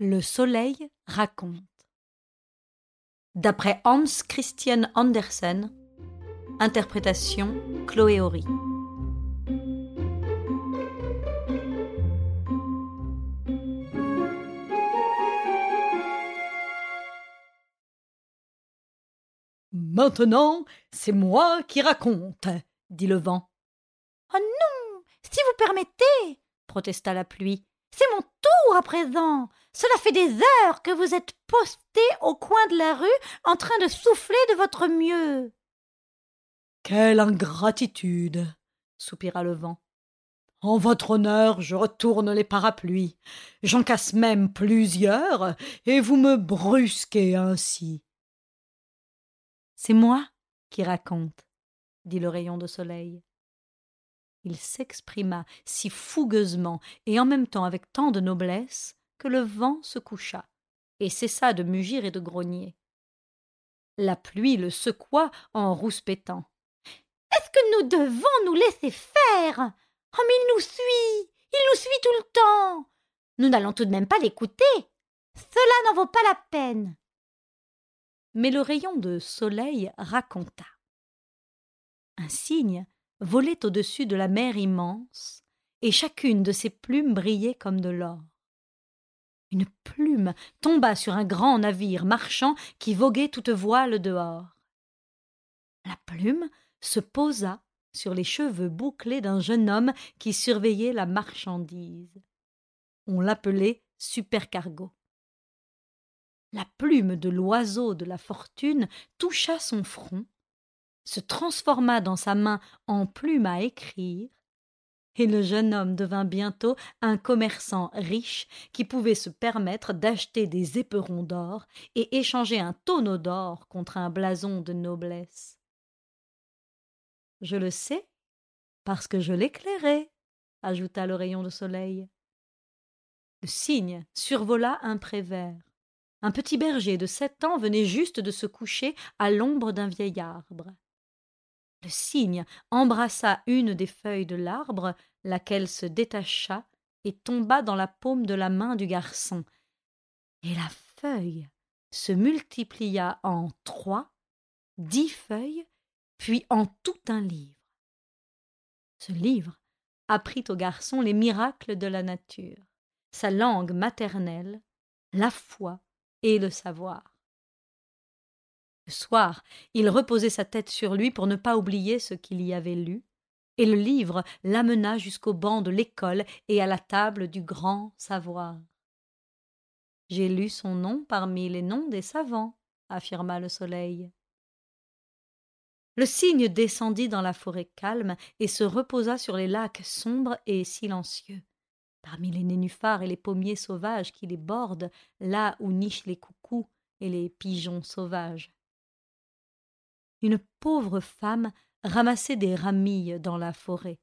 Le soleil raconte. D'après Hans Christian Andersen, interprétation Chloé Horry. Maintenant, c'est moi qui raconte, dit le vent. Oh non, si vous permettez, protesta la pluie. C'est mon tour à présent. Cela fait des heures que vous êtes posté au coin de la rue en train de souffler de votre mieux. Quelle ingratitude. soupira le vent. En votre honneur, je retourne les parapluies. J'en casse même plusieurs, et vous me brusquez ainsi. C'est moi qui raconte, dit le rayon de soleil. Il s'exprima si fougueusement et en même temps avec tant de noblesse que le vent se coucha et cessa de mugir et de grogner. La pluie le secoua en rouspétant. Est-ce que nous devons nous laisser faire? Oh, mais il nous suit Il nous suit tout le temps Nous n'allons tout de même pas l'écouter Cela n'en vaut pas la peine Mais le rayon de soleil raconta. Un cygne volait au-dessus de la mer immense, et chacune de ses plumes brillait comme de l'or. Une plume tomba sur un grand navire marchand qui voguait toute voile dehors. La plume se posa sur les cheveux bouclés d'un jeune homme qui surveillait la marchandise. On l'appelait supercargo. La plume de l'oiseau de la fortune toucha son front, se transforma dans sa main en plume à écrire, et le jeune homme devint bientôt un commerçant riche qui pouvait se permettre d'acheter des éperons d'or et échanger un tonneau d'or contre un blason de noblesse. Je le sais, parce que je l'éclairais, ajouta le rayon de soleil. Le cygne survola un pré vert. Un petit berger de sept ans venait juste de se coucher à l'ombre d'un vieil arbre. Le cygne embrassa une des feuilles de l'arbre, laquelle se détacha et tomba dans la paume de la main du garçon. Et la feuille se multiplia en trois, dix feuilles, puis en tout un livre. Ce livre apprit au garçon les miracles de la nature, sa langue maternelle, la foi et le savoir. Le soir, il reposait sa tête sur lui pour ne pas oublier ce qu'il y avait lu, et le livre l'amena jusqu'au banc de l'école et à la table du grand savoir. J'ai lu son nom parmi les noms des savants, affirma le soleil. Le cygne descendit dans la forêt calme et se reposa sur les lacs sombres et silencieux. Parmi les nénuphars et les pommiers sauvages qui les bordent, là où nichent les coucous et les pigeons sauvages une pauvre femme ramassait des ramilles dans la forêt.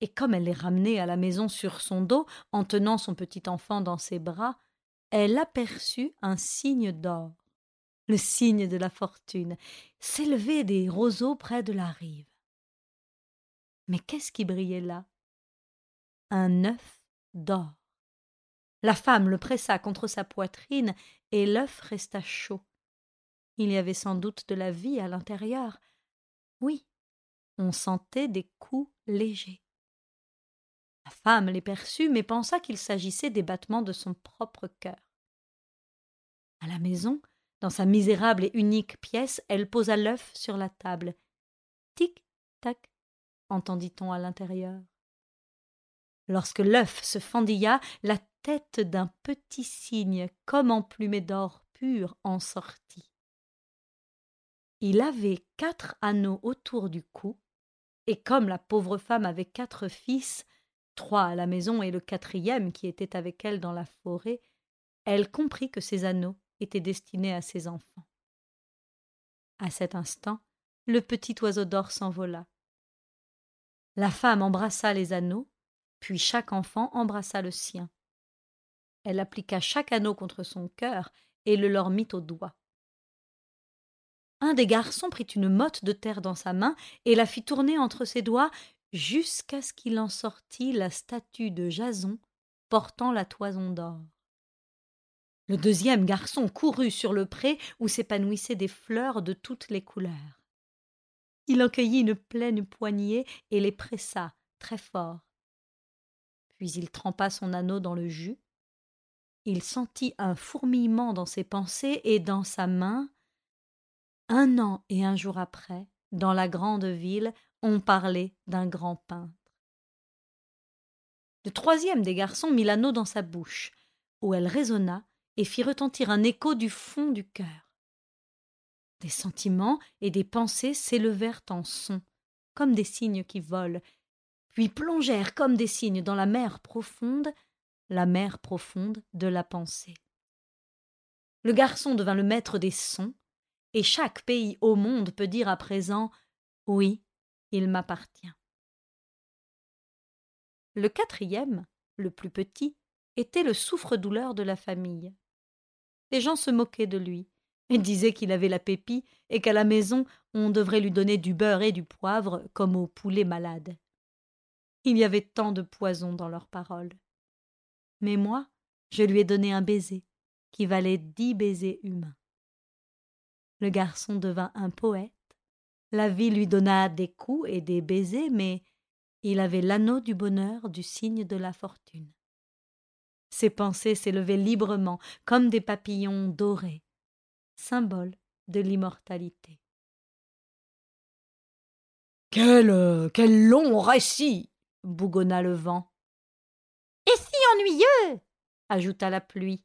Et comme elle les ramenait à la maison sur son dos, en tenant son petit enfant dans ses bras, elle aperçut un signe d'or, le signe de la fortune, s'élever des roseaux près de la rive. Mais qu'est-ce qui brillait là? Un œuf d'or. La femme le pressa contre sa poitrine et l'œuf resta chaud. Il y avait sans doute de la vie à l'intérieur. Oui, on sentait des coups légers. La femme les perçut, mais pensa qu'il s'agissait des battements de son propre cœur. À la maison, dans sa misérable et unique pièce, elle posa l'œuf sur la table. Tic tac, entendit-on à l'intérieur. Lorsque l'œuf se fendilla, la tête d'un petit cygne, comme emplumé d'or pur, en sortit. Il avait quatre anneaux autour du cou, et comme la pauvre femme avait quatre fils, trois à la maison et le quatrième qui était avec elle dans la forêt, elle comprit que ces anneaux étaient destinés à ses enfants. À cet instant, le petit oiseau d'or s'envola. La femme embrassa les anneaux, puis chaque enfant embrassa le sien. Elle appliqua chaque anneau contre son cœur et le leur mit au doigt un des garçons prit une motte de terre dans sa main et la fit tourner entre ses doigts jusqu'à ce qu'il en sortît la statue de Jason portant la toison d'or. Le deuxième garçon courut sur le pré où s'épanouissaient des fleurs de toutes les couleurs. Il en cueillit une pleine poignée et les pressa très fort. Puis il trempa son anneau dans le jus. Il sentit un fourmillement dans ses pensées et dans sa main. Un an et un jour après, dans la grande ville, on parlait d'un grand peintre. Le troisième des garçons mit l'anneau dans sa bouche, où elle résonna et fit retentir un écho du fond du cœur. Des sentiments et des pensées s'élevèrent en son, comme des cygnes qui volent, puis plongèrent comme des cygnes dans la mer profonde, la mer profonde de la pensée. Le garçon devint le maître des sons, et chaque pays au monde peut dire à présent Oui, il m'appartient. Le quatrième, le plus petit, était le souffre-douleur de la famille. Les gens se moquaient de lui, et disaient qu'il avait la pépie et qu'à la maison on devrait lui donner du beurre et du poivre comme aux poulets malades. Il y avait tant de poison dans leurs paroles. Mais moi, je lui ai donné un baiser, qui valait dix baisers humains. Le garçon devint un poète. La vie lui donna des coups et des baisers, mais il avait l'anneau du bonheur du signe de la fortune. Ses pensées s'élevaient librement comme des papillons dorés, symbole de l'immortalité. Quel, quel long récit bougonna le vent. Et si ennuyeux ajouta la pluie.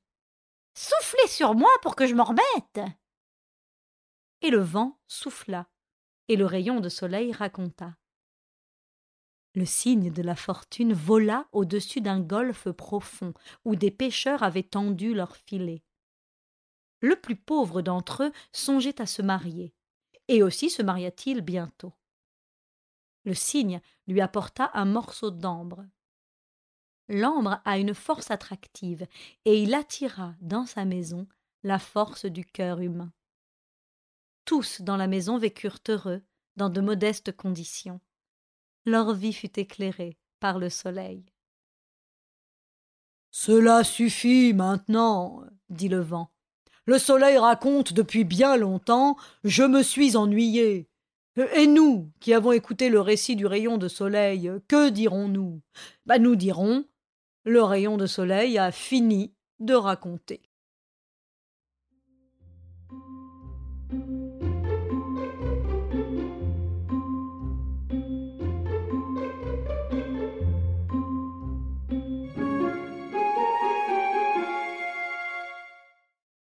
Soufflez sur moi pour que je m'en remette. Et le vent souffla, et le rayon de soleil raconta. Le signe de la fortune vola au-dessus d'un golfe profond où des pêcheurs avaient tendu leurs filets. Le plus pauvre d'entre eux songeait à se marier, et aussi se maria-t-il bientôt. Le cygne lui apporta un morceau d'ambre. L'ambre a une force attractive, et il attira dans sa maison la force du cœur humain. Tous dans la maison vécurent heureux, dans de modestes conditions leur vie fut éclairée par le soleil. Cela suffit maintenant, dit le vent. Le soleil raconte depuis bien longtemps, je me suis ennuyé. Et nous, qui avons écouté le récit du rayon de soleil, que dirons-nous? Bah, Nous dirons le rayon de soleil a fini de raconter.